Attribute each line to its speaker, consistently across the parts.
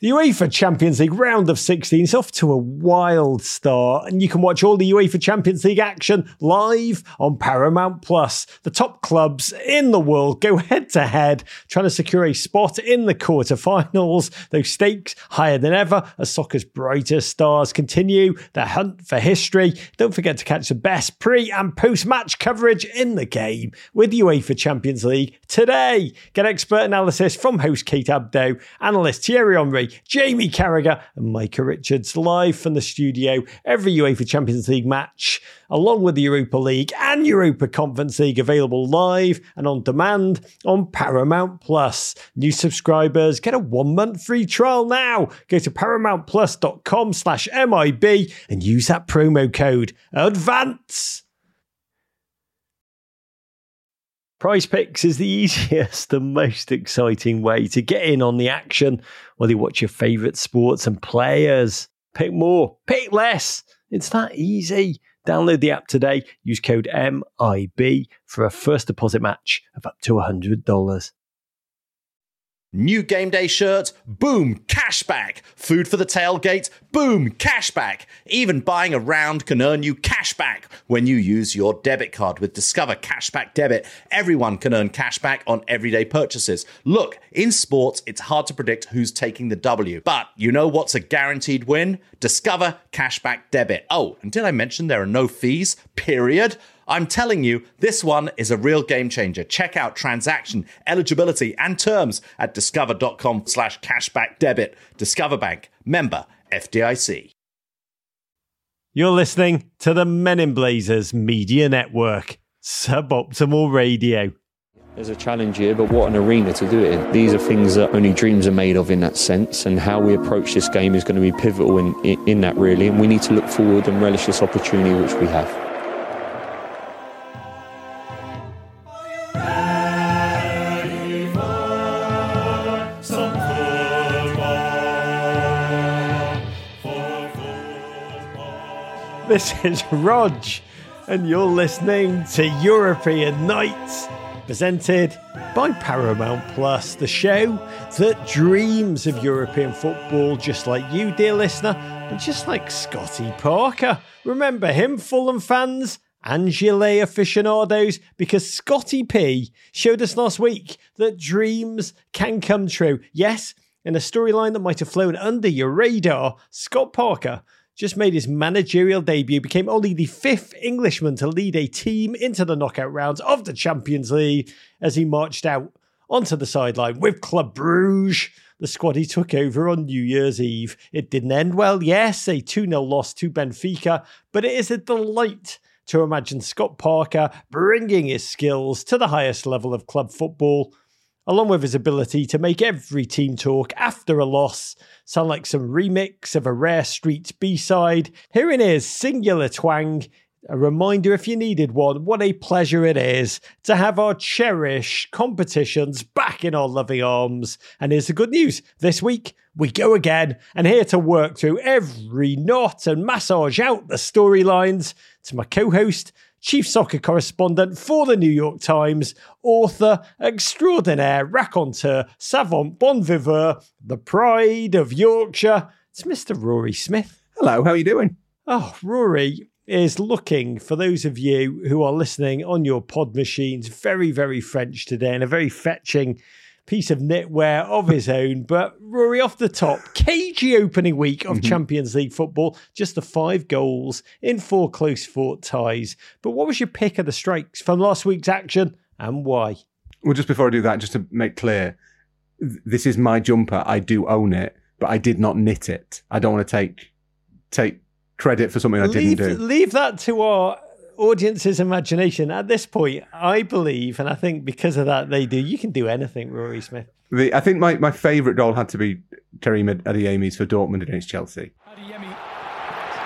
Speaker 1: The UEFA Champions League round of 16 is off to a wild start, and you can watch all the UEFA Champions League action live on Paramount Plus. The top clubs in the world go head to head, trying to secure a spot in the quarterfinals. Those stakes higher than ever as soccer's brightest stars continue their hunt for history. Don't forget to catch the best pre and post match coverage in the game with UEFA Champions League today. Get expert analysis from host Kate Abdo, analyst Thierry Henry Jamie Carragher, and Micah Richards live from the studio every UEFA Champions League match, along with the Europa League and Europa Conference League available live and on demand on Paramount Plus. New subscribers get a one month free trial now. Go to paramountplus.com slash MIB and use that promo code ADVANCE. Prize Picks is the easiest and most exciting way to get in on the action, whether you watch your favourite sports and players. Pick more, pick less. It's that easy. Download the app today. Use code MIB for a first deposit match of up to $100.
Speaker 2: New game day shirts, boom, cashback. Food for the tailgate, boom, cashback. Even buying a round can earn you cashback when you use your debit card with Discover Cashback Debit. Everyone can earn cashback on everyday purchases. Look, in sports, it's hard to predict who's taking the W, but you know what's a guaranteed win? Discover Cashback Debit. Oh, and did I mention there are no fees? Period. I'm telling you, this one is a real game changer. Check out transaction, eligibility, and terms at discover.com slash cashback debit. Discover Bank, member FDIC.
Speaker 1: You're listening to the Men in Blazers Media Network, Suboptimal Radio.
Speaker 3: There's a challenge here, but what an arena to do it in. These are things that only dreams are made of in that sense, and how we approach this game is going to be pivotal in, in, in that, really. And we need to look forward and relish this opportunity which we have.
Speaker 1: This is Rog, and you're listening to European Nights, presented by Paramount Plus, the show that dreams of European football, just like you, dear listener, and just like Scotty Parker. Remember him, Fulham fans? and aficionados because Scotty P showed us last week that dreams can come true. Yes, in a storyline that might have flown under your radar, Scott Parker just made his managerial debut, became only the fifth Englishman to lead a team into the knockout rounds of the Champions League as he marched out onto the sideline with Club Bruges. The squad he took over on New Year's Eve. It didn't end well, yes, a 2 0 loss to Benfica, but it is a delight to imagine Scott Parker bringing his skills to the highest level of club football along with his ability to make every team talk after a loss sound like some remix of a rare street B side. Here it is, singular twang. A reminder, if you needed one, what a pleasure it is to have our cherished competitions back in our loving arms. And here's the good news this week, we go again, and here to work through every knot and massage out the storylines to my co host, chief soccer correspondent for the New York Times, author extraordinaire, raconteur, savant, bon viveur, the pride of Yorkshire. It's Mr. Rory Smith.
Speaker 4: Hello, how are you doing?
Speaker 1: Oh, Rory is looking for those of you who are listening on your pod machines very, very French today and a very fetching piece of knitwear of his own. But Rory, off the top, cagey opening week of mm-hmm. Champions League football, just the five goals in four close fought ties. But what was your pick of the strikes from last week's action and why?
Speaker 4: Well, just before I do that, just to make clear, this is my jumper. I do own it, but I did not knit it. I don't want to take take credit for something I
Speaker 1: leave,
Speaker 4: didn't do.
Speaker 1: Leave that to our audience's imagination. At this point, I believe, and I think because of that, they do. You can do anything, Rory Smith.
Speaker 4: The, I think my, my favourite goal had to be Terry Adeyemi's for Dortmund against Chelsea.
Speaker 5: Adeyemi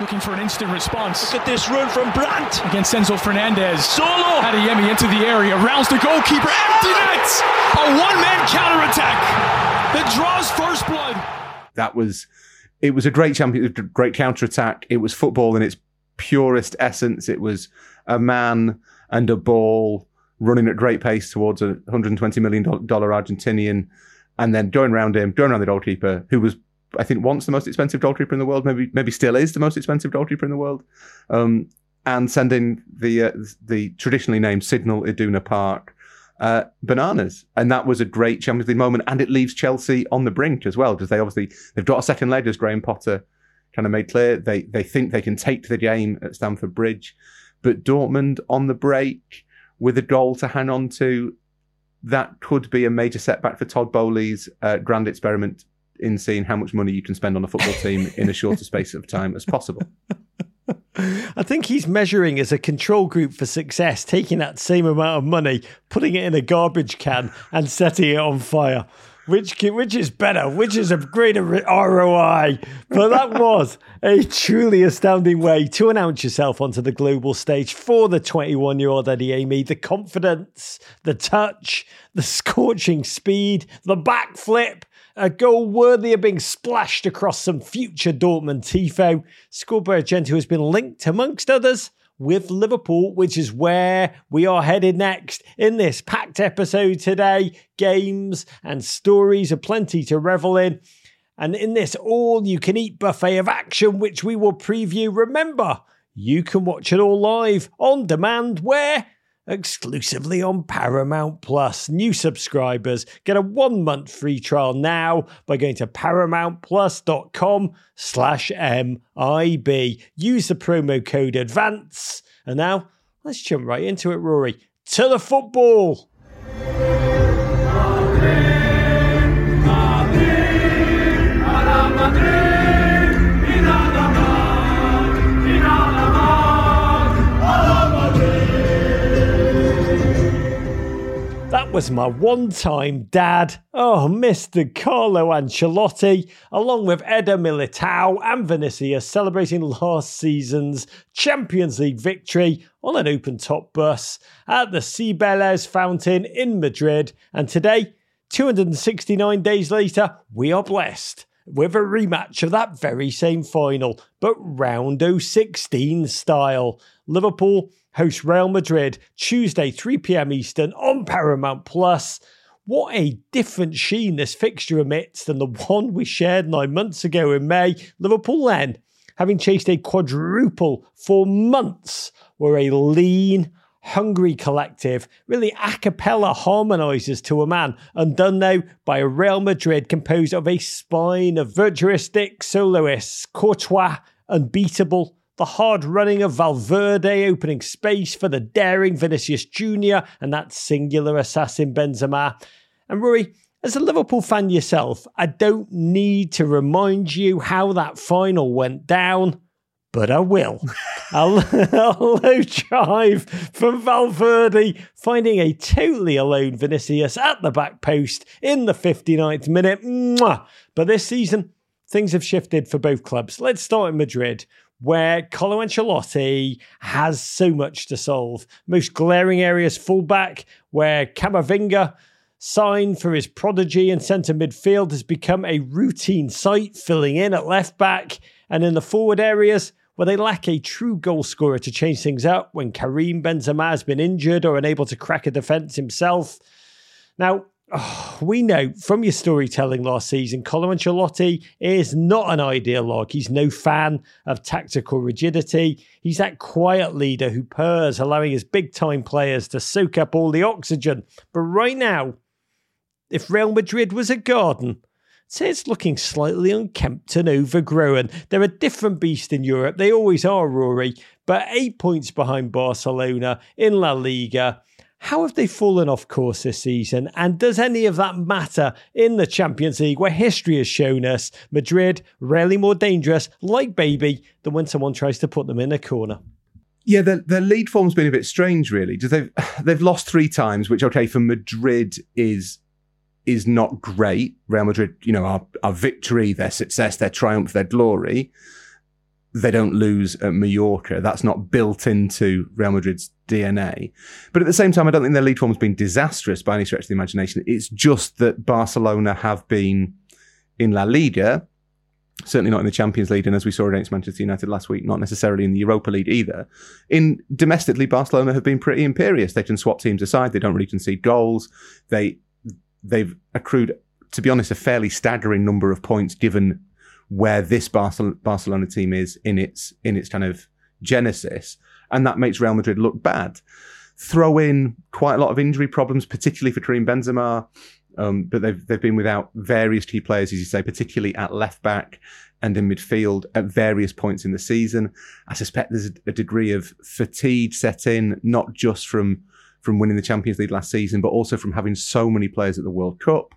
Speaker 5: looking for an instant response.
Speaker 6: Look at this run from Brandt
Speaker 5: against Enzo Fernandez.
Speaker 6: Solo.
Speaker 5: Adeyemi into the area, rounds the goalkeeper, empty ah! net. A one-man counterattack that draws first blood.
Speaker 4: That was, it was a great champion, great counter attack. It was football in its purest essence. It was a man and a ball running at great pace towards a 120 million dollar Argentinian, and then going around him, going around the goalkeeper, who was I think once the most expensive goalkeeper in the world, maybe maybe still is the most expensive goalkeeper in the world, um, and sending the uh, the traditionally named Signal Iduna Park uh, bananas, and that was a great Champions League moment, and it leaves Chelsea on the brink as well because they obviously they've got a second leg as Graham Potter kind of made clear. They they think they can take the game at Stamford Bridge, but Dortmund on the break with a goal to hang on to. That could be a major setback for Todd Boehly's uh, grand experiment in seeing how much money you can spend on a football team in a shorter space of time as possible.
Speaker 1: I think he's measuring as a control group for success, taking that same amount of money, putting it in a garbage can, and setting it on fire. Which which is better? Which is a greater ROI? But that was a truly astounding way to announce yourself onto the global stage for the 21 year old Adeyemi. The confidence, the touch, the scorching speed, the backflip, a goal worthy of being splashed across some future Dortmund Tifo, scored by a gent who has been linked, amongst others, with Liverpool, which is where we are headed next in this packed episode today. Games and stories are plenty to revel in. And in this all you can eat buffet of action, which we will preview, remember, you can watch it all live on demand where exclusively on Paramount Plus. New subscribers get a one month free trial now by going to paramountplus.com slash MIB. Use the promo code ADVANCE. And now let's jump right into it, Rory. To the football. Was my one time dad, oh, Mr. Carlo Ancelotti, along with Eder Militao and Vinicius celebrating last season's Champions League victory on an open top bus at the Cibeles fountain in Madrid. And today, 269 days later, we are blessed with a rematch of that very same final, but round 016 style. Liverpool host Real Madrid Tuesday, 3 pm Eastern on Paramount Plus. What a different sheen this fixture emits than the one we shared nine months ago in May. Liverpool then, having chased a quadruple for months, were a lean, hungry collective, really a cappella harmonises to a man, undone now by a Real Madrid composed of a spine of virtuistic soloists, Courtois, unbeatable, the hard running of Valverde opening space for the daring Vinicius Jr. and that singular assassin Benzema. And Rory, as a Liverpool fan yourself, I don't need to remind you how that final went down, but I will. a low drive from Valverde, finding a totally alone Vinicius at the back post in the 59th minute. But this season, things have shifted for both clubs. Let's start in Madrid, where Carlo Ancelotti has so much to solve. Most glaring areas fullback, where Camavinga, signed for his prodigy in centre midfield, has become a routine sight, filling in at left back, and in the forward areas, where they lack a true goal scorer to change things up when Karim Benzema has been injured or unable to crack a defence himself. Now, Oh, we know from your storytelling last season, Carlo Ancelotti is not an ideal ideologue. He's no fan of tactical rigidity. He's that quiet leader who purrs, allowing his big time players to soak up all the oxygen. But right now, if Real Madrid was a garden, say it's looking slightly unkempt and overgrown. They're a different beast in Europe. They always are, Rory, but eight points behind Barcelona in La Liga. How have they fallen off course this season? And does any of that matter in the Champions League, where history has shown us Madrid rarely more dangerous, like baby, than when someone tries to put them in a corner?
Speaker 4: Yeah, their, their lead form's been a bit strange, really. They've they've lost three times, which okay for Madrid is is not great. Real Madrid, you know, our, our victory, their success, their triumph, their glory they don't lose at Mallorca. That's not built into Real Madrid's DNA. But at the same time, I don't think their lead form has been disastrous by any stretch of the imagination. It's just that Barcelona have been in La Liga, certainly not in the Champions League, and as we saw against Manchester United last week, not necessarily in the Europa League either. In domestically, Barcelona have been pretty imperious. They can swap teams aside. They don't really concede goals. They they've accrued, to be honest, a fairly staggering number of points given where this Barcelona team is in its in its kind of genesis, and that makes Real Madrid look bad. Throw in quite a lot of injury problems, particularly for Karim Benzema. Um, but they've they've been without various key players, as you say, particularly at left back and in midfield at various points in the season. I suspect there's a, degree of fatigue set in, not just from from winning the Champions League last season, but also from having so many players at the World Cup.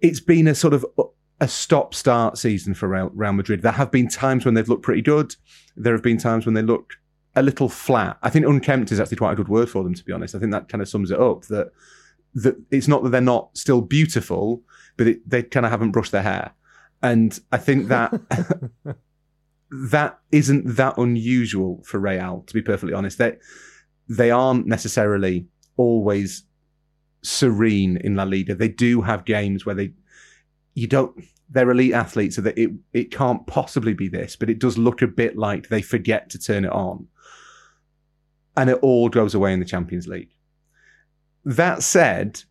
Speaker 4: It's been a sort of uh, a stop start season for Real Madrid. There have been times when they've looked pretty good. There have been times when they looked a little flat. I think unkempt is actually quite a good word for them, to be honest. I think that kind of sums it up that that it's not that they're not still beautiful, but it, they kind of haven't brushed their hair. And I think that that isn't that unusual for Real, to be perfectly honest. They they aren't necessarily always serene in La Liga. They do have games where they you don't they're elite athletes, so that it it can't possibly be this, but it does look a bit like they forget to turn it on. And it all goes away in the Champions League. That said,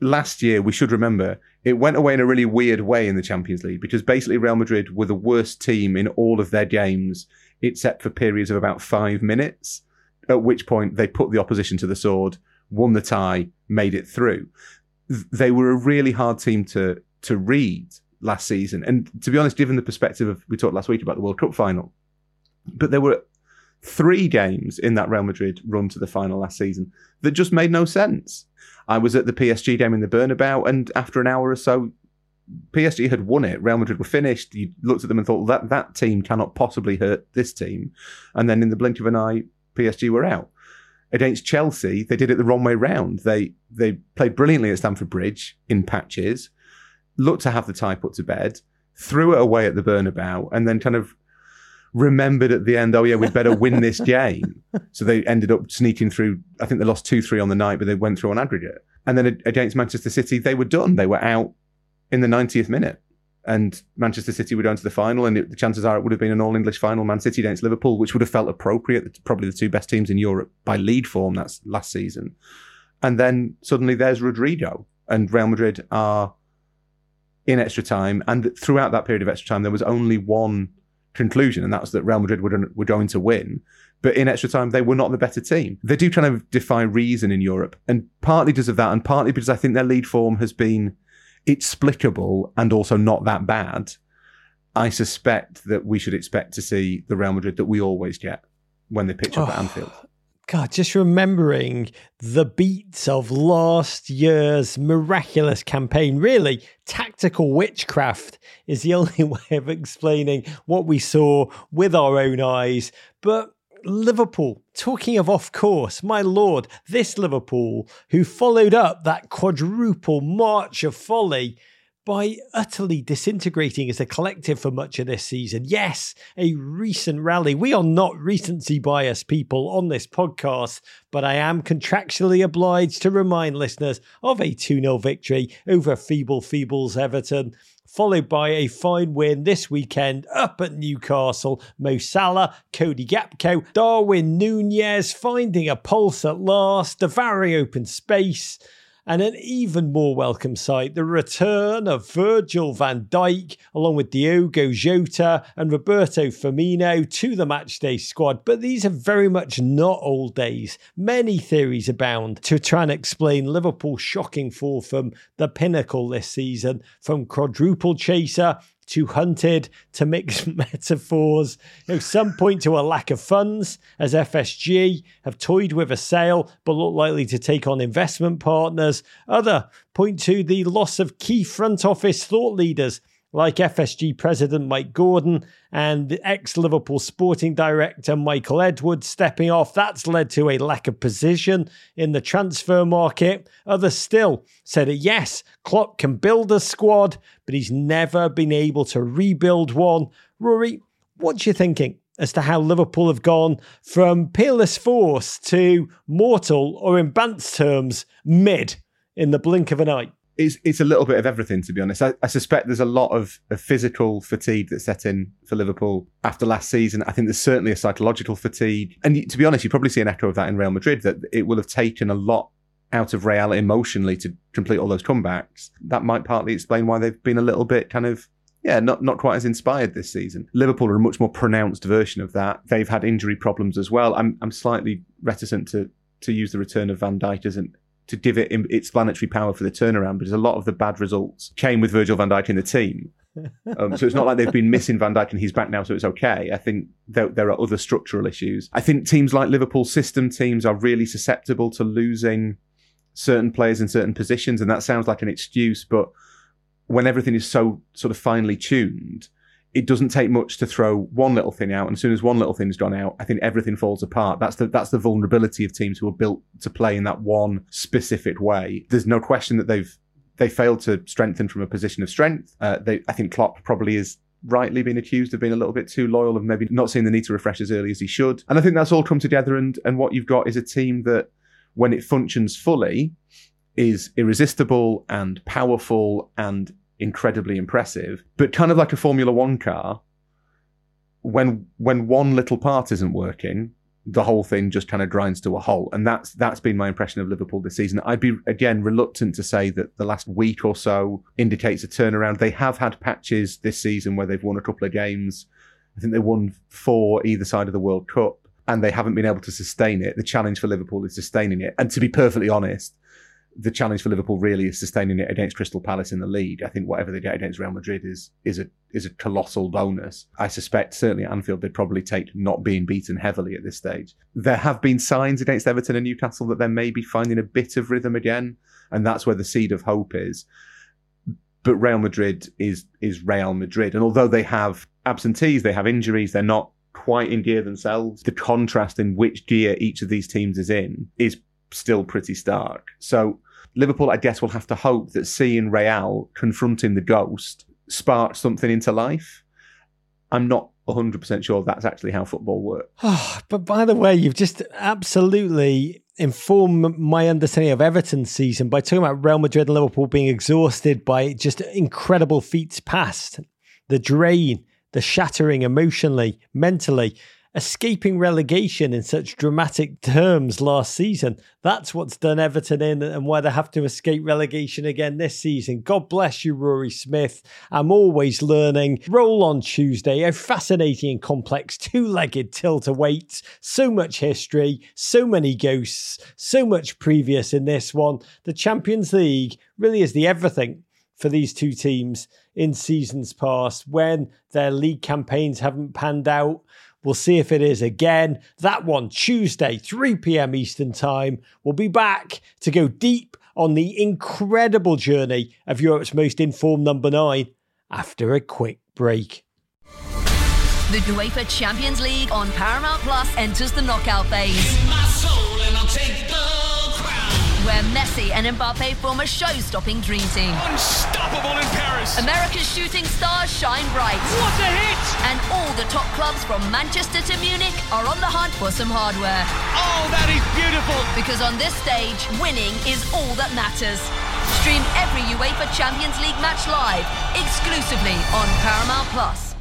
Speaker 4: last year we should remember it went away in a really weird way in the Champions League because basically Real Madrid were the worst team in all of their games except for periods of about five minutes, at which point they put the opposition to the sword, won the tie, made it through. They were a really hard team to to read last season. And to be honest, given the perspective of we talked last week about the World Cup final, but there were three games in that Real Madrid run to the final last season that just made no sense. I was at the PSG game in the Bernabeu, and after an hour or so, PSG had won it. Real Madrid were finished. You looked at them and thought that that team cannot possibly hurt this team. And then in the blink of an eye, PSG were out. Against Chelsea, they did it the wrong way round. They they played brilliantly at Stamford Bridge in patches, looked to have the tie put to bed, threw it away at the Bernabeu, and then kind of remembered at the end, oh yeah, we'd better win this game. so they ended up sneaking through. I think they lost two three on the night, but they went through on aggregate. And then against Manchester City, they were done. They were out in the 90th minute. And Manchester City were going to the final, and it, the chances are it would have been an all English final, Man City against Liverpool, which would have felt appropriate. Probably the two best teams in Europe by lead form that's last season. And then suddenly there's Rodrigo, and Real Madrid are in extra time. And throughout that period of extra time, there was only one conclusion, and that was that Real Madrid were, were going to win. But in extra time, they were not the better team. They do kind of defy reason in Europe, and partly because of that, and partly because I think their lead form has been explicable and also not that bad. I suspect that we should expect to see the Real Madrid that we always get when they pitch up oh, at Anfield.
Speaker 1: God, just remembering the beats of last year's miraculous campaign. Really, tactical witchcraft is the only way of explaining what we saw with our own eyes. But Liverpool, talking of off course, my lord, this Liverpool, who followed up that quadruple march of folly by utterly disintegrating as a collective for much of this season. Yes, a recent rally. We are not recency bias people on this podcast, but I am contractually obliged to remind listeners of a 2 0 victory over Feeble Feebles Everton. Followed by a fine win this weekend up at Newcastle. Mo Salah, Cody Gakpo, Darwin Nunez finding a pulse at last, a very open space and an even more welcome sight, the return of Virgil van Dijk, along with Diogo Jota and Roberto Firmino to the matchday squad. But these are very much not old days. Many theories abound to try and explain Liverpool's shocking fall from the pinnacle this season, from quadruple chaser to hunted, to mix metaphors. You know, some point to a lack of funds, as FSG have toyed with a sale but look likely to take on investment partners. Other point to the loss of key front office thought leaders like FSG president Mike Gordon and the ex Liverpool sporting director Michael Edwards stepping off. That's led to a lack of position in the transfer market. Others still said that yes, Klopp can build a squad, but he's never been able to rebuild one. Rory, what's your thinking? As to how Liverpool have gone from peerless force to mortal, or in Bant's terms, mid in the blink of an eye
Speaker 4: it's it's a little bit of everything to be honest. I, I suspect there's a lot of, of, physical fatigue that set in for Liverpool after last season. I think there's certainly a psychological fatigue, and to be honest, you probably see an echo of that in Real Madrid. That it will have taken a lot out of Real emotionally to complete all those comebacks. That might partly explain why they've been a little bit kind of yeah, not not quite as inspired this season. Liverpool are a much more pronounced version of that. They've had injury problems as well. I'm I'm slightly reticent to to use the return of Van Dijk as an to give it its planetary power for the turnaround because a lot of the bad results came with Virgil van Dijk in the team. Um, so it's not like they've been missing Van Dijk and he's back now, so it's okay. I think there, there are other structural issues. I think teams like Liverpool system teams are really susceptible to losing certain players in certain positions, and that sounds like an excuse, but when everything is so sort of finely tuned, it doesn't take much to throw one little thing out, and as soon as one little thing's gone out, I think everything falls apart. That's the that's the vulnerability of teams who are built to play in that one specific way. There's no question that they've they failed to strengthen from a position of strength. Uh, they, I think Klopp probably is rightly being accused of being a little bit too loyal of maybe not seeing the need to refresh as early as he should. And I think that's all come together. And and what you've got is a team that, when it functions fully, is irresistible and powerful and incredibly impressive, but kind of like a Formula One car, when when one little part isn't working, the whole thing just kind of grinds to a halt. And that's that's been my impression of Liverpool this season. I'd be again reluctant to say that the last week or so indicates a turnaround. They have had patches this season where they've won a couple of games. I think they won four either side of the World Cup, and they haven't been able to sustain it. The challenge for Liverpool is sustaining it. And to be perfectly honest, the challenge for Liverpool really is sustaining it against Crystal Palace in the lead. I think whatever they get against Real Madrid is is a is a colossal bonus. I suspect certainly at Anfield they'd probably take not being beaten heavily at this stage. There have been signs against Everton and Newcastle that they may be finding a bit of rhythm again, and that's where the seed of hope is. But Real Madrid is is Real Madrid, and although they have absentees, they have injuries, they're not quite in gear themselves. The contrast in which gear each of these teams is in is still pretty stark. So Liverpool, I guess, will have to hope that seeing Real confronting the ghost sparks something into life. I'm not 100% sure that's actually how football works.
Speaker 1: Oh, but by the way, you've just absolutely informed my understanding of Everton's season by talking about Real Madrid and Liverpool being exhausted by just incredible feats past. The drain, the shattering emotionally, mentally escaping relegation in such dramatic terms last season. That's what's done Everton in and why they have to escape relegation again this season. God bless you, Rory Smith. I'm always learning. Roll on Tuesday, a fascinating and complex two legged tilt awaits. So much history, so many ghosts, so much previous in this one. The Champions League really is the everything for these two teams in seasons past when their league campaigns haven't panned out We'll see if it is again. That one, Tuesday, 3 p.m. Eastern Time. We'll be back to go deep on the incredible journey of Europe's most informed number nine after a quick break.
Speaker 6: The UEFA Champions League on Paramount Plus enters the knockout phase where Messi and Mbappe form a show-stopping dream team.
Speaker 5: Unstoppable in Paris.
Speaker 6: America's shooting stars shine bright.
Speaker 5: What a hit!
Speaker 6: And all the top clubs from Manchester to Munich are on the hunt for some hardware.
Speaker 5: Oh, that is beautiful.
Speaker 6: Because on this stage, winning is all that matters. Stream every UEFA Champions League match live, exclusively on Paramount Plus.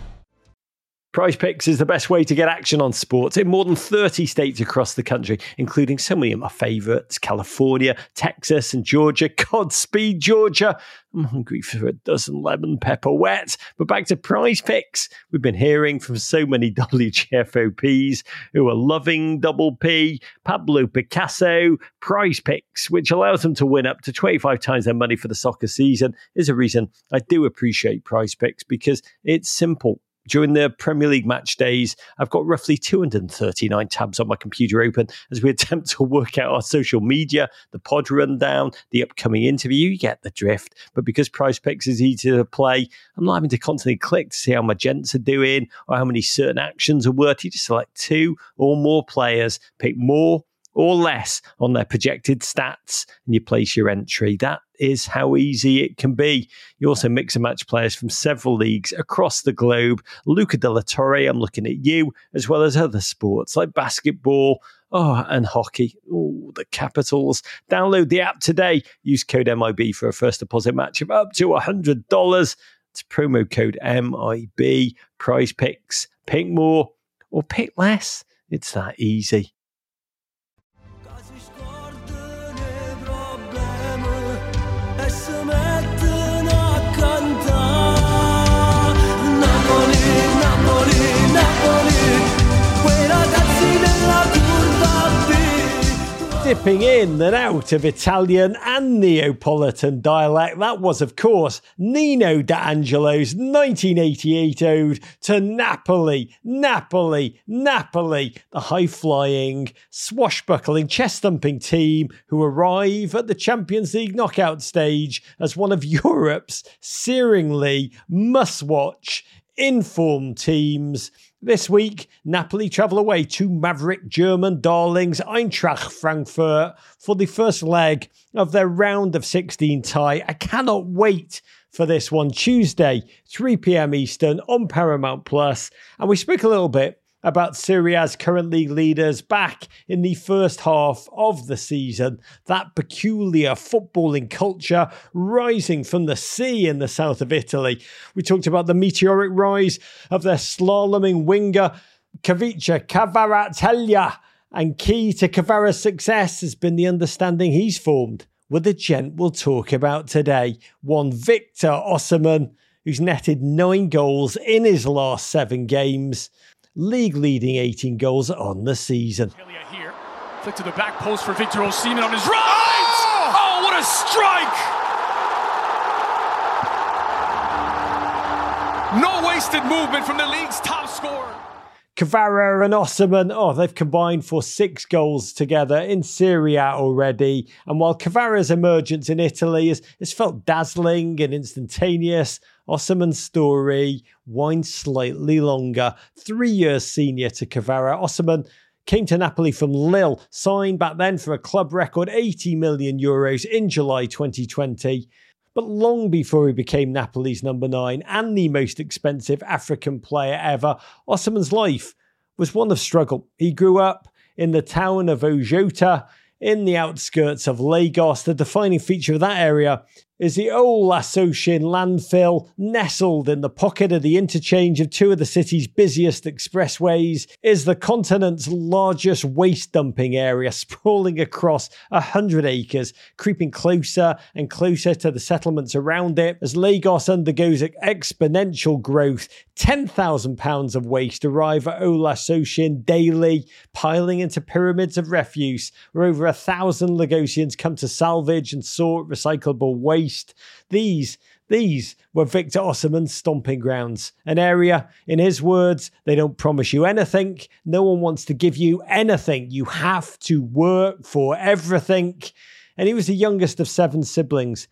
Speaker 1: Prize Picks is the best way to get action on sports in more than 30 states across the country, including so many of my favourites California, Texas, and Georgia. Godspeed, Georgia. I'm hungry for a dozen lemon pepper wet. But back to Prize Picks. We've been hearing from so many WGFOPs who are loving Double P, Pablo Picasso, Prize Picks, which allows them to win up to 25 times their money for the soccer season, is a reason I do appreciate Prize Picks because it's simple during the Premier League match days, I've got roughly 239 tabs on my computer open as we attempt to work out our social media, the pod rundown, the upcoming interview. You get the drift. But because Prize Picks is easy to play, I'm not having to constantly click to see how my gents are doing or how many certain actions are worth. You just select two or more players, pick more or less on their projected stats and you place your entry. That is how easy it can be. You also mix and match players from several leagues across the globe. Luca de la Torre, I'm looking at you, as well as other sports like basketball, oh, and hockey. Oh, the Capitals. Download the app today. Use code MIB for a first deposit match of up to $100. It's promo code MIB. Prize picks. Pick more or pick less. It's that easy. Dipping in and out of Italian and Neapolitan dialect. That was, of course, Nino D'Angelo's 1988 ode to Napoli, Napoli, Napoli, the high flying, swashbuckling, chest thumping team who arrive at the Champions League knockout stage as one of Europe's searingly must watch informed teams. This week, Napoli travel away to maverick German darlings Eintracht Frankfurt for the first leg of their round of 16 tie. I cannot wait for this one Tuesday, 3 p.m. Eastern on Paramount Plus. And we speak a little bit about Serie A's current league leaders back in the first half of the season. That peculiar footballing culture rising from the sea in the south of Italy. We talked about the meteoric rise of their slaloming winger, Khvicha Kvaratskhelia. And key to Kvara's success has been the understanding he's formed with the gent we'll talk about today. One Victor Osimhen, who's netted nine goals in his last seven games league leading 18 goals on the season.
Speaker 5: Here. Flick to the back post for Victor Osimhen on his right. Oh, oh what a strike! No wasted movement from the league's top scorer.
Speaker 1: Kvara and Osimhen, oh, they've combined for six goals together in Serie A already. And while Kvara's emergence in Italy has, has felt dazzling and instantaneous, Osimhen's story winds slightly longer. Three years senior to Kvara, Osimhen came to Napoli from Lille, signed back then for a club record 80 million euros in July 2020. But long before he became Napoli's number nine and the most expensive African player ever, Osimhen's life was one of struggle. He grew up in the town of Ojota in the outskirts of Lagos. The defining feature of that area is the old landfill, nestled in the pocket of the interchange of two of the city's busiest expressways, is the continent's largest waste dumping area, sprawling across a hundred acres, creeping closer and closer to the settlements around it as Lagos undergoes exponential growth. 10,000 pounds of waste arrive at Old daily, piling into pyramids of refuse, where over a thousand Lagosians come to salvage and sort recyclable waste These these were Victor Osimhen's stomping grounds, an area, in his words, they don't promise you anything. No one wants to give you anything. You have to work for everything. And he was the youngest of seven siblings.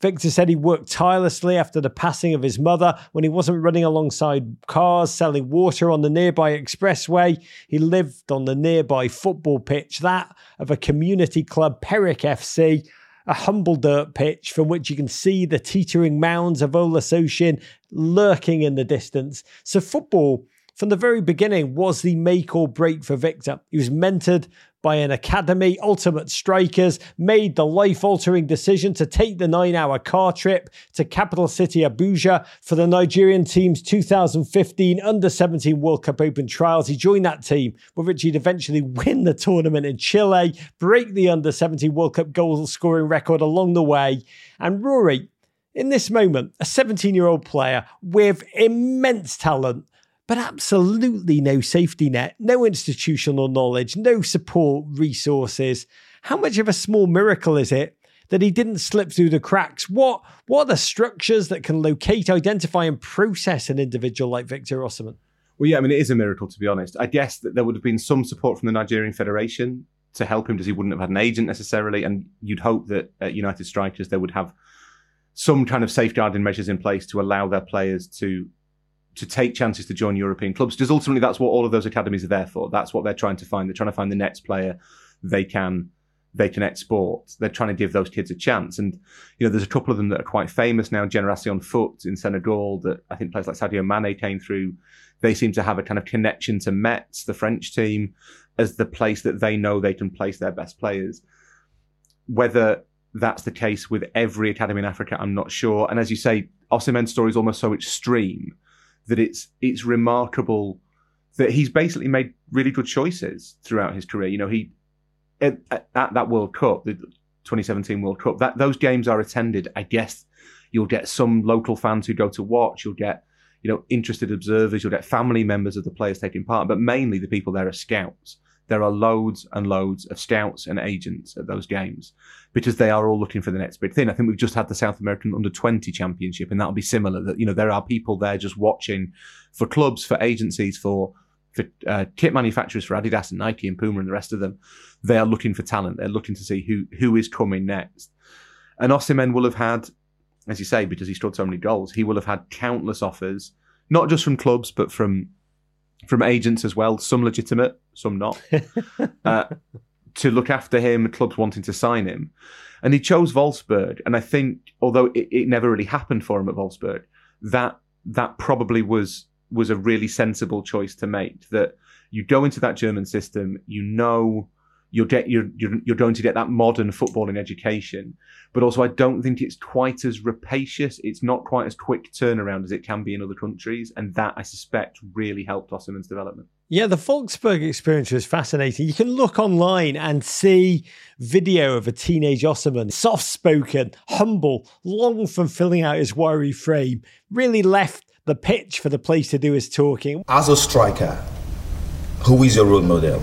Speaker 1: Victor said he worked tirelessly after the passing of his mother when he wasn't running alongside cars selling water on the nearby expressway. He lived on the nearby football pitch, that of a community club, Peric FC a humble dirt pitch from which you can see the teetering mounds of Olusosun lurking in the distance. So, football from the very beginning was the make or break for Victor. He was mentored by an academy, Ultimate Strikers, made the life altering decision to take the nine hour car trip to capital city Abuja for the Nigerian team's 2015 Under 17 World Cup Open trials. He joined that team, with which he'd eventually win the tournament in Chile, break the Under 17 World Cup goal scoring record along the way. And Rory, in this moment, a 17 year old player with immense talent but absolutely no safety net, no institutional knowledge, no support resources. How much of a small miracle is it that he didn't slip through the cracks? What what are the structures that can locate, identify, and process an individual like Victor Osimhen?
Speaker 4: Well, yeah, I mean, it is a miracle to be honest. I guess that there would have been some support from the Nigerian Federation to help him, because he wouldn't have had an agent necessarily, and you'd hope that at United Strikers they would have some kind of safeguarding measures in place to allow their players to to take chances to join European clubs because ultimately that's what all of those academies are there for. That's what they're trying to find. They're trying to find the next player they can they can export. They're trying to give those kids a chance. And you know, there's a couple of them that are quite famous now. Generation Foot in Senegal that I think players like Sadio Mane came through. They seem to have a kind of connection to Metz, the French team, as the place that they know they can place their best players. Whether that's the case with every academy in Africa, I'm not sure. And as you say, Osimhen's story is almost so extreme that it's it's remarkable that he's basically made really good choices throughout his career. You know, he at, at, that World Cup, the 2017 World Cup, that those games are attended. I guess you'll get some local fans who go to watch. You'll get you know interested observers. You'll get family members of the players taking part, but mainly the people there are scouts. There are loads and loads of scouts and agents at those games because they are all looking for the next big thing. I think we've just had the South American Under 20 Championship, and that'll be similar. That you know there are people there just watching for clubs, for agencies, for for uh, kit manufacturers, for Adidas and Nike and Puma and the rest of them. They are looking for talent. They're looking to see who who is coming next. And Osimhen will have had, as you say, because he scored so many goals, he will have had countless offers, not just from clubs, but from from agents as well, some legitimate, some not, uh, to look after him, clubs wanting to sign him. And he chose Wolfsburg. And I think, although it, it never really happened for him at Wolfsburg, that that probably was was a really sensible choice to make. That you go into that German system, you know you'll get you're, you're you're going to get that modern footballing education but also i don't think it's quite as rapacious it's not quite as quick turnaround as it can be in other countries and that i suspect really helped Osimhen's development
Speaker 1: yeah, the Wolfsburg experience was fascinating. You can look online and see video of a teenage Osimhen, soft spoken, humble, long from filling out his wiry frame, really left the pitch for the place to do his talking.
Speaker 7: As a striker, who is your role model?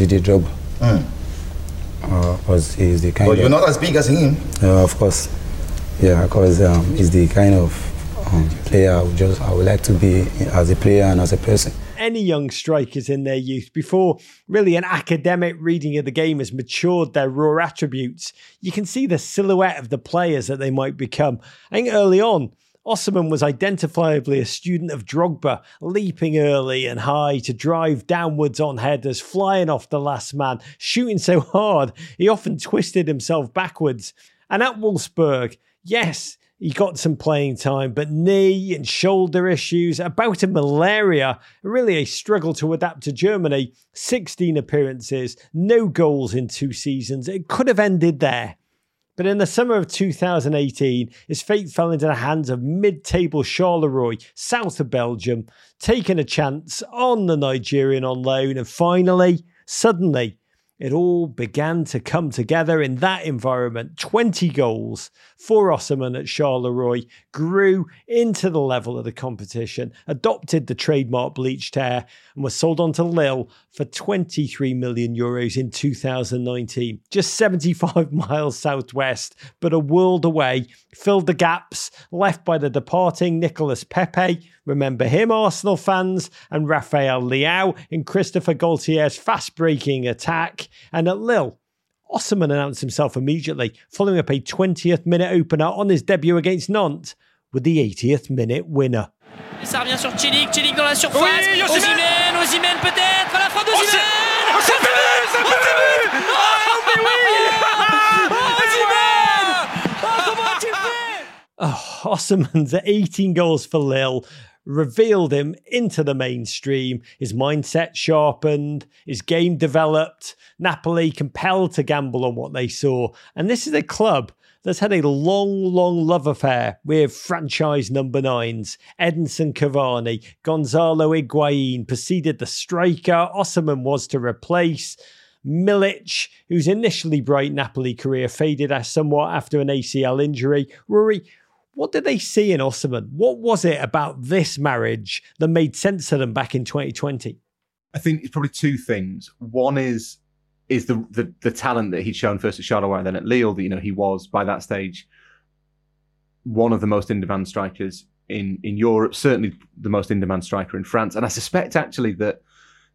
Speaker 8: Um, Didier Job.
Speaker 7: Mm.
Speaker 8: Uh, was he's the kind
Speaker 7: But
Speaker 8: of
Speaker 7: you're not as big as him.
Speaker 8: uh, of course, yeah, because um, he's the kind of um, player I would just I would like to be as a player and as a person.
Speaker 1: Any young strikers in their youth, before really an academic reading of the game has matured their raw attributes, you can see the silhouette of the players that they might become. I think early on, Osimhen was identifiably a student of Drogba, leaping early and high to drive downwards on headers, flying off the last man, shooting so hard he often twisted himself backwards. And at Wolfsburg, yes, he got some playing time, but knee and shoulder issues, about a malaria, really a struggle to adapt to Germany. 16 appearances, no goals in two seasons. It could have ended there. But in the summer of 2018, his fate fell into the hands of mid table Charleroi, south of Belgium, taking a chance on the Nigerian on loan. And finally, suddenly, it all began to come together in that environment. 20 goals for Osimhen at Charleroi grew into the level of the competition, adopted the trademark bleached hair, and was sold on to Lille for 23 million euros in 2019. Just 75 miles southwest, but a world away, filled the gaps left by the departing Nicolas Pepe. Remember him, Arsenal fans, and Rafael Leao in Christopher Galtier's fast breaking attack. And at Lille, Osimhen announced himself immediately, following up a 20th minute opener on his debut against Nantes with the 80th minute winner.
Speaker 9: Ça revient sur Chelik, Chelik dans la surface.
Speaker 5: Oui, Osimhen
Speaker 9: Osimhen, Osimhen peut-être, la frappe d'Osimhen.
Speaker 5: Oh, c'est fini, c'est fini Oh, mais oui
Speaker 9: Osimhen Oh, comment as-tu fait
Speaker 1: Oh, Osimhen's 18 goals for Lille revealed him into the mainstream. His mindset sharpened, his game developed. Napoli compelled to gamble on what they saw. And this is a club that's had a long, long love affair with franchise number nines. Edinson Cavani, Gonzalo Higuain preceded the striker. Osimhen was to replace. Milik, whose initially bright Napoli career faded as somewhat after an ACL injury. Rory, what did they see in Osimhen? What was it about this marriage that made sense to them back in 2020?
Speaker 4: I think it's probably two things. One is is the the, the talent that he'd shown first at Charleroi and then at Lille. That you know he was by that stage one of the most in demand strikers in in Europe, certainly the most in demand striker in France. And I suspect actually that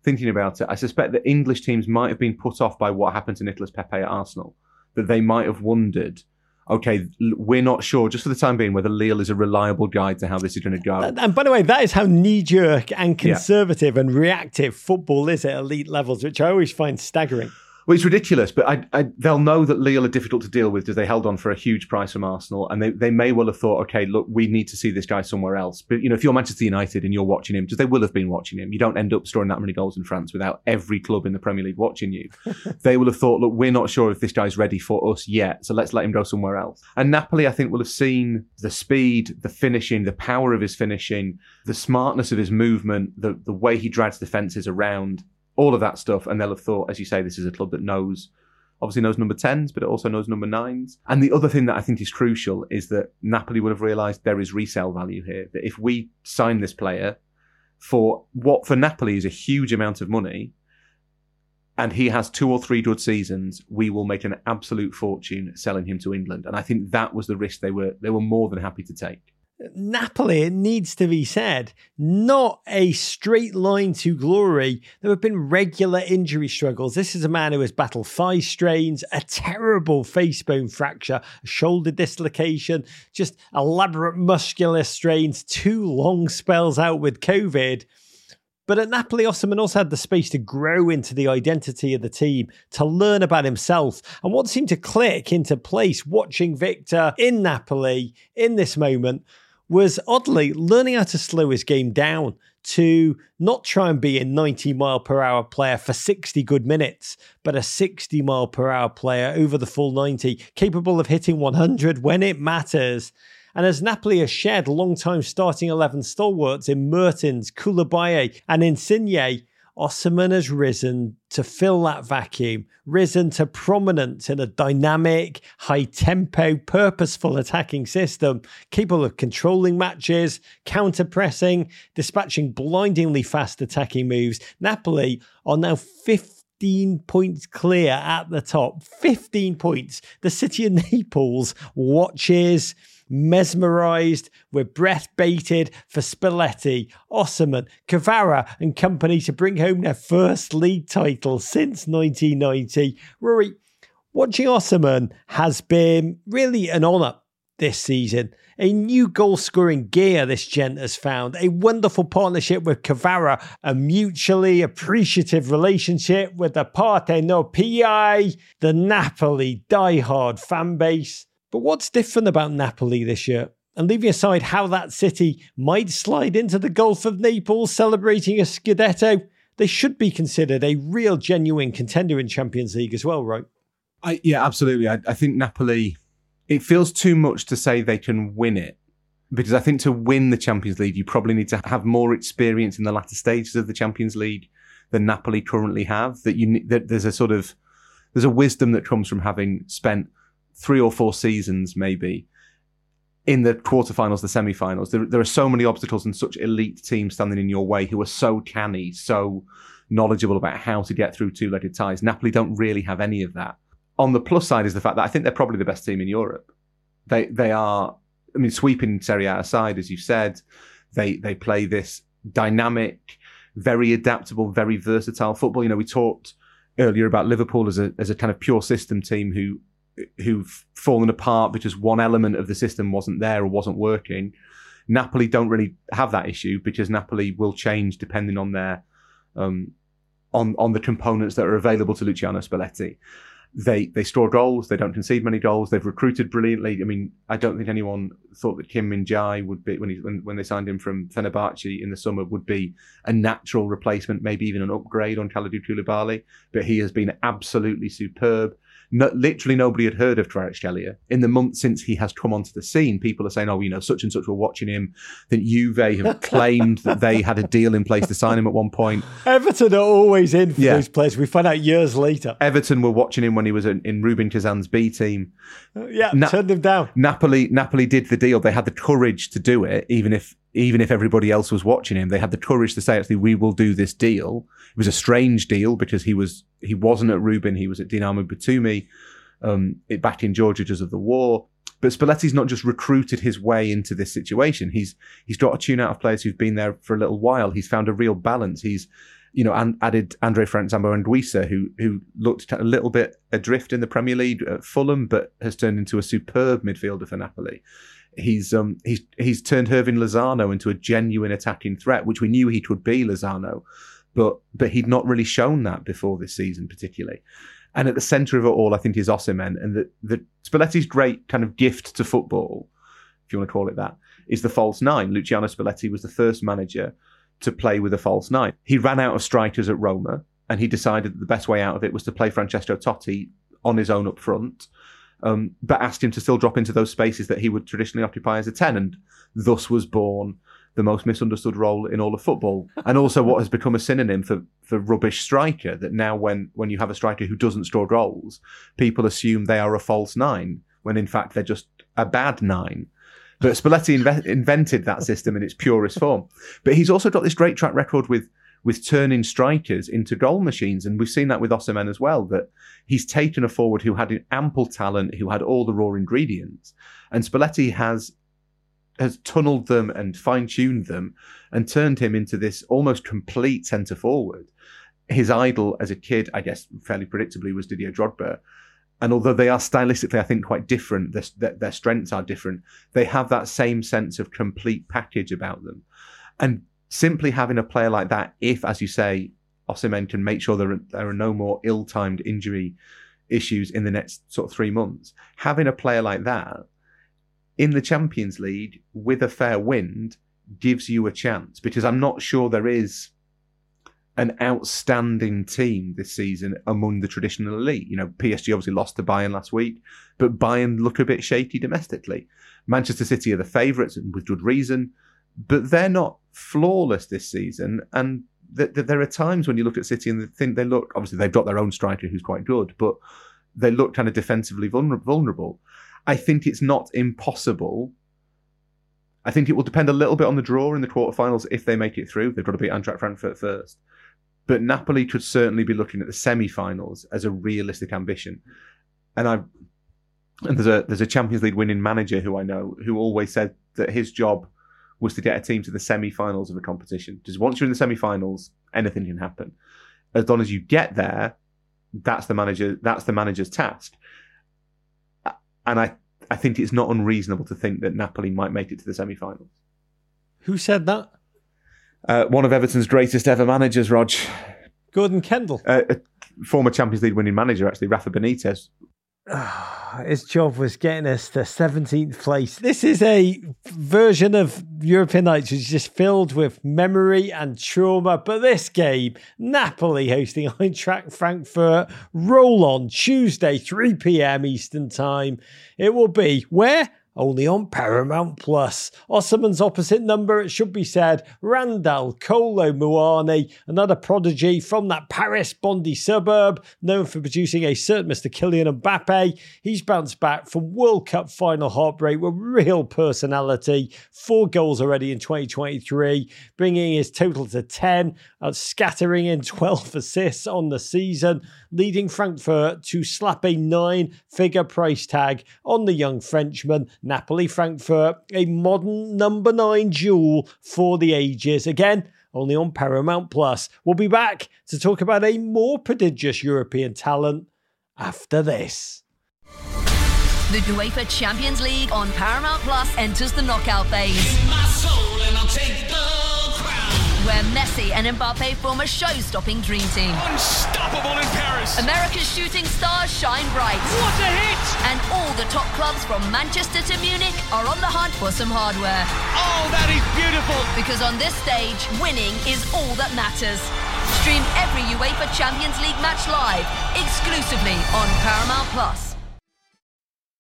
Speaker 4: thinking about it, I suspect that English teams might have been put off by what happened to Nicolas Pepe at Arsenal. That they might have wondered okay, we're not sure, just for the time being, whether Lille is a reliable guide to how this is going to go.
Speaker 1: And by the way, that is how knee jerk and conservative yeah. and reactive football is at elite levels, which I always find staggering.
Speaker 4: Well, it's ridiculous, but I, I, they'll know that Lille are difficult to deal with because they held on for a huge price from Arsenal, and they, they may well have thought, okay, look, we need to see this guy somewhere else. But you know, if you're Manchester United and you're watching him, because they will have been watching him, you don't end up scoring that many goals in France without every club in the Premier League watching you. they will have thought, look, we're not sure if this guy's ready for us yet, so let's let him go somewhere else. And Napoli, I think, will have seen the speed, the finishing, the power of his finishing, the smartness of his movement, the the way he drags defenses around all of that stuff, and they'll have thought, as you say, this is a club that knows obviously knows number 10s, but it also knows number 9s. And the other thing that I think is crucial is that Napoli would have realised there is resale value here. That if we sign this player for what for Napoli is a huge amount of money, and he has two or three good seasons, we will make an absolute fortune selling him to England. And I think that was the risk they were they were more than happy to take.
Speaker 1: Napoli, it needs to be said, not a straight line to glory. There have been regular injury struggles. This is a man who has battled thigh strains, a terrible face bone fracture, a shoulder dislocation, just elaborate muscular strains, two long spells out with COVID. But at Napoli, Osimhen also had the space to grow into the identity of the team, to learn about himself. And what seemed to click into place watching Victor in Napoli in this moment was oddly learning how to slow his game down to not try and be a 90 mile per hour player for 60 good minutes, but a 60 mile per hour player over the full 90, capable of hitting 100 when it matters. And as Napoli has shed long-time starting 11 stalwarts in Mertens, Koulibaly and Insigne, Osimhen has risen to fill that vacuum, risen to prominence in a dynamic, high tempo, purposeful attacking system capable of controlling matches, counter pressing, dispatching blindingly fast attacking moves. Napoli are now 15 points clear at the top. 15 points. The city of Naples watches mesmerised, we're breath baited for Spalletti, Osimhen, Kvara and company to bring home their first league title since 1990. Rory, watching Osimhen has been really an honour this season. A new goal scoring gear this gent has found, a wonderful partnership with Kvara, a mutually appreciative relationship with the Partenopei, the Napoli diehard fan base. But what's different about Napoli this year? And leaving aside how that city might slide into the Gulf of Naples celebrating a Scudetto, they should be considered a real genuine contender in Champions League as well, right?
Speaker 4: I, yeah, absolutely. I, I think Napoli, it feels too much to say they can win it because I think to win the Champions League, you probably need to have more experience in the latter stages of the Champions League than Napoli currently have. That you that there's a sort of there's a wisdom that comes from having spent three or four seasons, maybe, in the quarterfinals, the semi-finals. There, there are so many obstacles and such elite teams standing in your way who are so canny, so knowledgeable about how to get through two-legged ties. Napoli don't really have any of that. On the plus side is the fact that I think they're probably the best team in Europe. They they are. I mean, sweeping Serie A aside, as you said, they they play this dynamic, very adaptable, very versatile football. You know, we talked earlier about Liverpool as a as a kind of pure system team who who've fallen apart because one element of the system wasn't there or wasn't working. Napoli don't really have that issue because Napoli will change depending on their um, on on the components that are available to Luciano Spalletti. They they score goals. They don't concede many goals. They've recruited brilliantly. I mean, I don't think anyone thought that Kim Min Jae would be when he when, when they signed him from Fenerbahce in the summer would be a natural replacement, maybe even an upgrade on Kalidou Koulibaly. But he has been absolutely superb no, literally nobody had heard of Kvaratskhelia. In the months since he has come onto the scene, people are saying, oh, you know, such and such were watching him. That Juve have claimed that they had a deal in place to sign him at one point.
Speaker 1: Everton are always in for yeah. those players. We find out years later.
Speaker 4: Everton were watching him when he was in, in Rubin Kazan's B team.
Speaker 1: Uh, yeah, Na- turned him down.
Speaker 4: Napoli, Napoli did the deal. They had the courage to do it, even if even if everybody else was watching him, they had the courage to say, actually, we will do this deal. It was a strange deal because he was he wasn't at Rubin, he was at Dinamo Batumi, um, back in Georgia because of the war. But Spalletti's not just recruited his way into this situation. He's he's got a tune out of players who've been there for a little while. He's found a real balance. He's you know, and added Andre Frank and Anguissa, who who looked a little bit adrift in the Premier League at Fulham, but has turned into a superb midfielder for Napoli. He's um he's he's turned Hirving Lozano into a genuine attacking threat, which we knew he could be Lozano, but but he'd not really shown that before this season, particularly. And at the centre of it all, I think is Osimhen, and that the Spalletti's great kind of gift to football, if you want to call it that, is the false nine. Luciano Spalletti was the first manager to play with a false nine. He ran out of strikers at Roma, and he decided that the best way out of it was to play Francesco Totti on his own up front um, but asked him to still drop into those spaces that he would traditionally occupy as a 10. And thus was born the most misunderstood role in all of football. And also what has become a synonym for, for rubbish striker, that now when, when you have a striker who doesn't score goals, people assume they are a false nine, when in fact they're just a bad nine. But Spalletti inve- invented that system in its purest form. But he's also got this great track record with with turning strikers into goal machines. And we've seen that with Osimhen as well, that he's taken a forward who had ample talent, who had all the raw ingredients. And Spalletti has has tunneled them and fine-tuned them and turned him into this almost complete centre forward. His idol as a kid, I guess, fairly predictably, was Didier Drogba. And although they are stylistically, I think, quite different, their, their strengths are different, they have that same sense of complete package about them. And simply having a player like that, if, as you say, Osimhen can make sure there are, there are no more ill-timed injury issues in the next sort of three months, having a player like that in the Champions League with a fair wind gives you a chance because I'm not sure there is an outstanding team this season among the traditional elite. You know, PSG obviously lost to Bayern last week, but Bayern look a bit shaky domestically. Manchester City are the favourites and with good reason, but they're not flawless this season. And th- th- there are times when you look at City and think they look, obviously they've got their own striker who's quite good, but they look kind of defensively vulnerable. I think it's not impossible. I think it will depend a little bit on the draw in the quarterfinals if they make it through. They've got to beat Eintracht Frankfurt first. But Napoli could certainly be looking at the semi-finals as a realistic ambition. And I and there's a there's a Champions League winning manager who I know who always said that his job was to get a team to the semi-finals of a competition. Because once you're in the semi-finals, anything can happen. As long as you get there, that's the manager that's the manager's task. And I I think it's not unreasonable to think that Napoli might make it to the semi-finals.
Speaker 1: Who said that?
Speaker 4: Uh, one of Everton's greatest ever managers, Rog.
Speaker 1: Gordon Kendall.
Speaker 4: Uh, a former Champions League winning manager, actually, Rafa Benitez.
Speaker 1: His job was getting us to 17th place. This is a version of European Nights which is just filled with memory and trauma. But this game, Napoli hosting Eintracht Frankfurt, roll on Tuesday, 3 p.m. Eastern Time. It will be where? Only on Paramount Plus. Osimhen's opposite number, it should be said, Randal Kolo Muani, another prodigy from that Paris Bondy suburb, known for producing a certain Mr. Kylian Mbappe. He's bounced back from World Cup final heartbreak with real personality. Four goals already in 2023, bringing his total to 10, uh, scattering in 12 assists on the season, leading Frankfurt to slap a nine figure price tag on the young Frenchman. Napoli Frankfurt, a modern number nine jewel for the ages. Again, only on Paramount Plus. We'll be back to talk about a more prodigious European talent after this.
Speaker 6: The UEFA Champions League on Paramount Plus enters the knockout phase where Messi and Mbappe form a show-stopping dream team.
Speaker 5: Unstoppable in Paris.
Speaker 6: America's shooting stars shine bright.
Speaker 9: What a hit!
Speaker 6: And all the top clubs from Manchester to Munich are on the hunt for some hardware.
Speaker 5: Oh, that is beautiful.
Speaker 6: Because on this stage, winning is all that matters. Stream every UEFA Champions League match live, exclusively on Paramount Plus.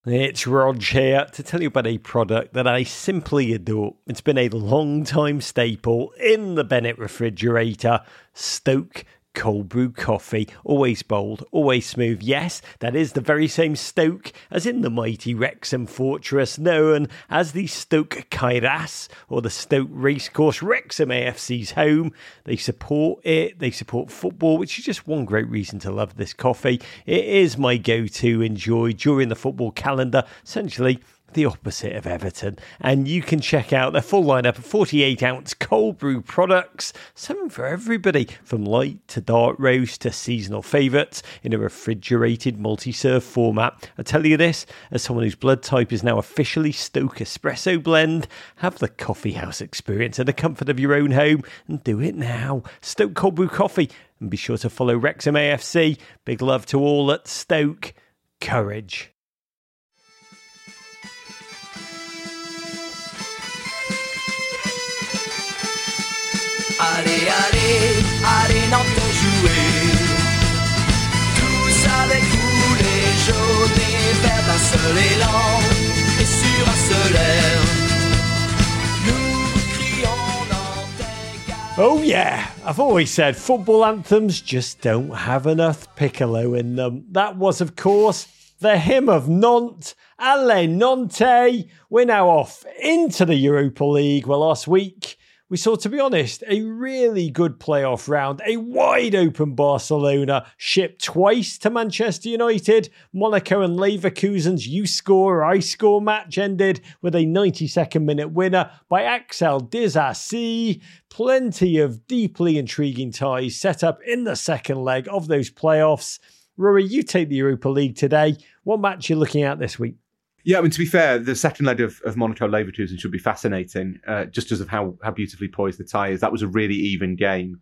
Speaker 1: It's Rog here to tell you about a product that I simply adore. It's been a long time staple in the Bennett refrigerator Stok cold brew coffee, always bold, always smooth. Yes, that is the very same Stok as in the mighty Wrexham fortress known as the Stok Cae Ras or the Stok Racecourse, Wrexham AFC's home. They support it, they support football, which is just one great reason to love this coffee. It is my go to enjoy during the football calendar, essentially the opposite of Everton. And you can check out their full lineup of 48 ounce cold brew products, something for everybody from light to dark roast to seasonal favourites in a refrigerated multi serve format. I tell you this, as someone whose blood type is now officially Stok Espresso Blend, have the coffee house experience in the comfort of your own home and do it now. Stok Cold Brew Coffee. And be sure to follow Wrexham AFC. Big love to all at Stok. Courage.
Speaker 10: Allez, allez, allez, jouer. Tous avec vous, les jaunes et verts d'un seul élan. Et sur un seul air.
Speaker 1: Oh, yeah. I've always said football anthems just don't have enough piccolo in them. That was, of course, the hymn of Nantes. Allez, Nantes. We're now off into the Europa League. Well, last week we saw, to be honest, a really good playoff round. A wide open Barcelona shipped twice to Manchester United. Monaco and Leverkusen's you score, I score match ended with a 92nd minute winner by Axel Disasi. Plenty of deeply intriguing ties set up in the second leg of those playoffs. Rory, you take the Europa League today. What match are you looking at this week?
Speaker 4: Yeah, I mean, to be fair, the second leg of, of Monaco Leverkusen should be fascinating, uh, just because of how, how beautifully poised the tie is. That was a really even game.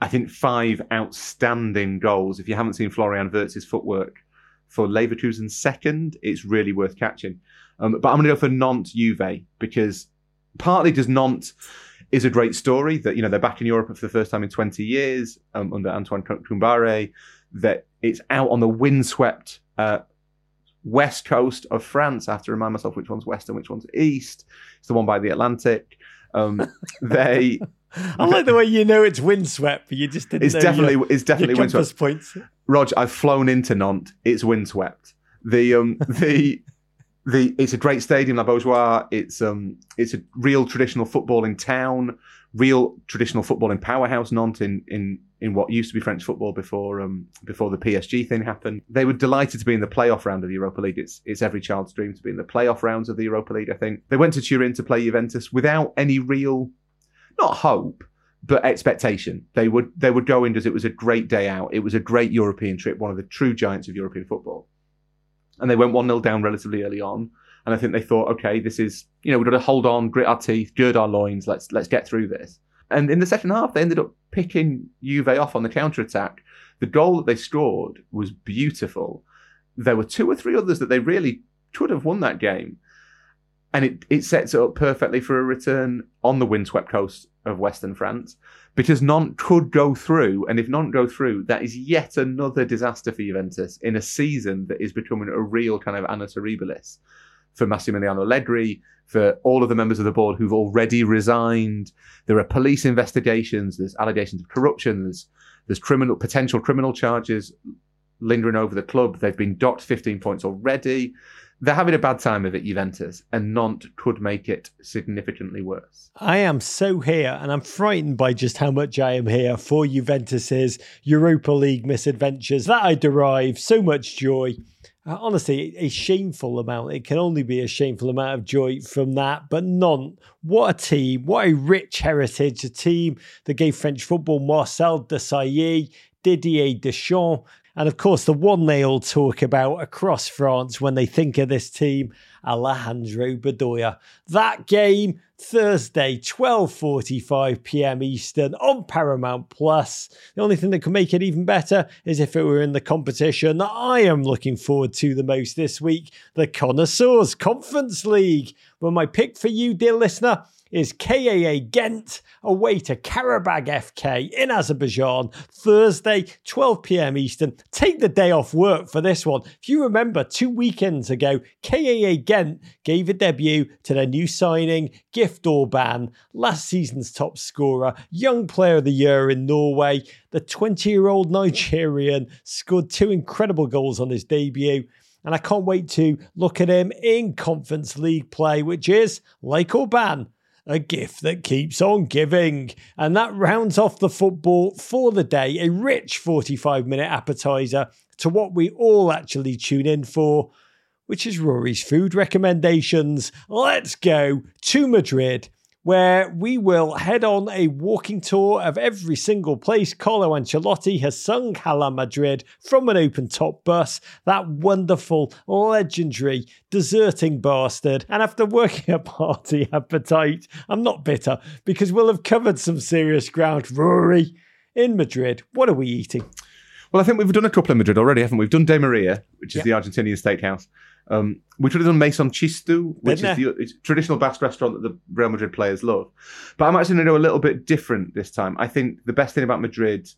Speaker 4: I think five outstanding goals. If you haven't seen Florian Wirtz's footwork for Leverkusen's second, it's really worth catching. Um, but I'm going to go for Nantes Juve because partly does Nantes is a great story that you know they're back in Europe for the first time in 20 years um, under Antoine Kombouaré. That it's out on the windswept uh, west coast of France. I have to remind myself which one's west and which one's east. It's the one by the Atlantic. Um, they.
Speaker 1: I like the way you know it's windswept, but you just didn't.
Speaker 4: It's definitely
Speaker 1: your,
Speaker 4: it's definitely windswept.
Speaker 1: points.
Speaker 4: Rog, I've flown into Nantes. It's windswept. The um the the it's a great stadium, La Beaujoire. It's um it's a real traditional footballing town, real traditional footballing powerhouse. Nantes in in in what used to be French football before um before the PSG thing happened. They were delighted to be in the playoff round of the Europa League. It's it's every child's dream to be in the playoff rounds of the Europa League. I think they went to Turin to play Juventus without any real, not hope, but expectation. They would they would go in as it was a great day out. It was a great European trip, one of the true giants of European football. And they went 1 0 down relatively early on. And I think they thought, okay, this is, you know, we've got to hold on, grit our teeth, gird our loins, let's let's get through this. And in the second half, they ended up picking Juve off on the counter attack. The goal that they scored was beautiful. There were two or three others that they really could have won that game. And it, it sets it up perfectly for a return on the windswept coast of Western France because Nantes could go through. And if Nantes go through, that is yet another disaster for Juventus in a season that is becoming a real kind of horribilis for Massimiliano Allegri, for all of the members of the board who've already resigned. There are police investigations, there's allegations of corruption, there's, there's criminal potential criminal charges lingering over the club. They've been docked 15 points already. They're having a bad time of it, Juventus, and Nantes could make it significantly worse.
Speaker 1: I am so here, and I'm frightened by just how much I am here for Juventus's Europa League misadventures. That I derive so much joy. Uh, honestly, a shameful amount. It can only be a shameful amount of joy from that. But none. What a team. What a rich heritage. A team that gave French football Marcel Desailly, Didier Deschamps, and of course, the one they all talk about across France when they think of this team, Alejandro Bedoya. That game, Thursday, 12.45 p.m. Eastern on Paramount Plus. The only thing that could make it even better is if it were in the competition that I am looking forward to the most this week, the Connoisseurs Conference League. Well, my pick for you, dear listener, is KAA Ghent away to Karabag FK in Azerbaijan Thursday, 12 p.m. Eastern. Take the day off work for this one. If you remember, two weekends ago, KAA Ghent gave a debut to their new signing, Gift Orban, last season's top scorer, young player of the year in Norway. The 20 year old Nigerian scored two incredible goals on his debut. And I can't wait to look at him in Conference League play, which is, like Orban, a gift that keeps on giving. And that rounds off the football for the day. A rich 45 minute appetizer to what we all actually tune in for, which is Rory's food recommendations. Let's go to Madrid. Where we will head on a walking tour of every single place Carlo Ancelotti has sung Hala Madrid from an open top bus. That wonderful, legendary, deserting bastard. And after working a party appetite, I'm not bitter because we'll have covered some serious ground. Rory, in Madrid, what are we eating?
Speaker 4: Well, I think we've done a couple in Madrid already, haven't we? We've done De Maria, which is
Speaker 1: Yep.
Speaker 4: the Argentinian steakhouse. Um, we have done Maison Txistu, which
Speaker 1: Been
Speaker 4: is the it's a traditional Basque restaurant that the Real Madrid players love. But I'm actually going to go a little bit different this time. I think the best thing about Madrid,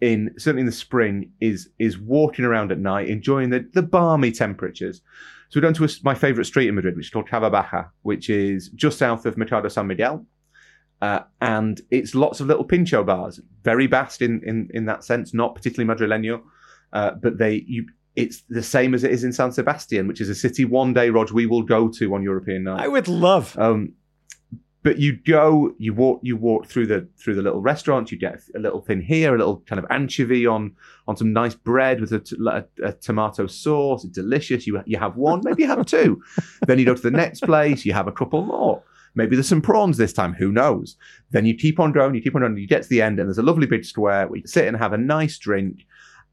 Speaker 4: in certainly in the spring, is is walking around at night, enjoying the, the balmy temperatures. So we're going to a, my favourite street in Madrid, which is called Cava Baja, which is just south of Mercado San Miguel. Uh, and it's lots of little pincho bars, very Basque in, in, in that sense, not particularly Madrileño, uh, but they you it's the same as it is in San Sebastian, which is a city one day, Rog, we will go to on European night.
Speaker 1: I would love.
Speaker 4: Um, but you go, you walk, you walk through the through the little restaurant. You get a little thing here, a little kind of anchovy on on some nice bread with a, t- a- a tomato sauce. It's delicious. You you have one, maybe you have two. then you go to the next place. You have a couple more. Maybe there's some prawns this time. Who knows? Then you keep on going. You keep on going. You get to the end, and there's a lovely big square where you sit and have a nice drink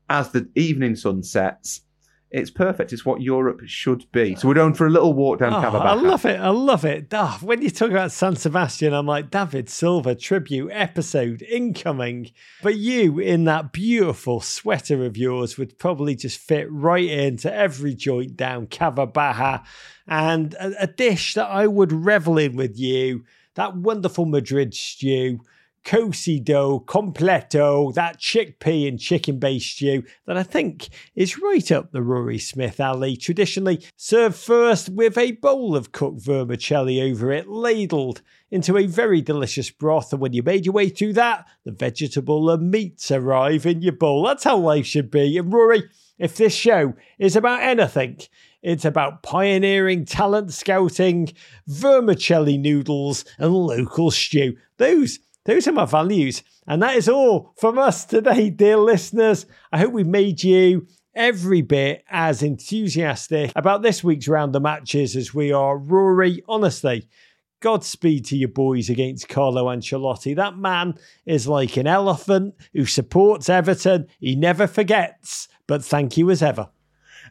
Speaker 4: as the evening sun sets. It's perfect. It's what Europe should be. So we're going for a little walk down
Speaker 1: Oh,
Speaker 4: Cava
Speaker 1: I love it. I love it. Ah, when you talk about San Sebastian, I'm like, David Silva tribute episode incoming. But you in that beautiful sweater of yours would probably just fit right into every joint down Cava Baja. And a, a dish that I would revel in with you, that wonderful Madrid stew. Cocido completo, that chickpea and chicken based stew that I think is right up the Rory Smith alley. Traditionally served first with a bowl of cooked vermicelli over it, ladled into a very delicious broth. And when you made your way through that, the vegetable and meats arrive in your bowl. That's how life should be. And Rory, if this show is about anything, it's about pioneering talent scouting, vermicelli noodles, and local stew. Those those are my values. And that is all from us today, dear listeners. I hope we've made you every bit as enthusiastic about this week's round of matches as we are. Rory, honestly, Godspeed to your boys against Carlo Ancelotti. That man is like an elephant who supports Everton. He never forgets, but thank you as ever.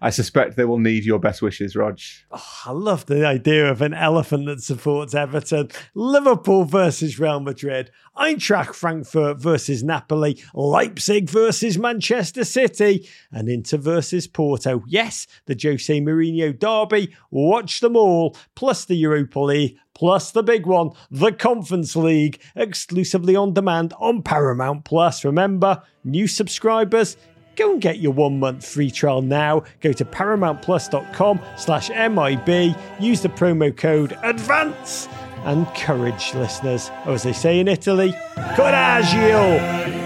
Speaker 4: I suspect they will need your best wishes, Rog.
Speaker 1: Oh, I love the idea of an elephant that supports Everton. Liverpool versus Real Madrid. Eintracht Frankfurt versus Napoli. Leipzig versus Manchester City. And Inter versus Porto. Yes, the Jose Mourinho derby. Watch them all. Plus the Europa League. Plus the big one, the Conference League. Exclusively on demand on Paramount Plus. Remember, new subscribers Go and get your one month free trial now. Go to paramountplus.com slash MIB. Use the promo code ADVANCE and courage, listeners. Or as they say in Italy, coraggio!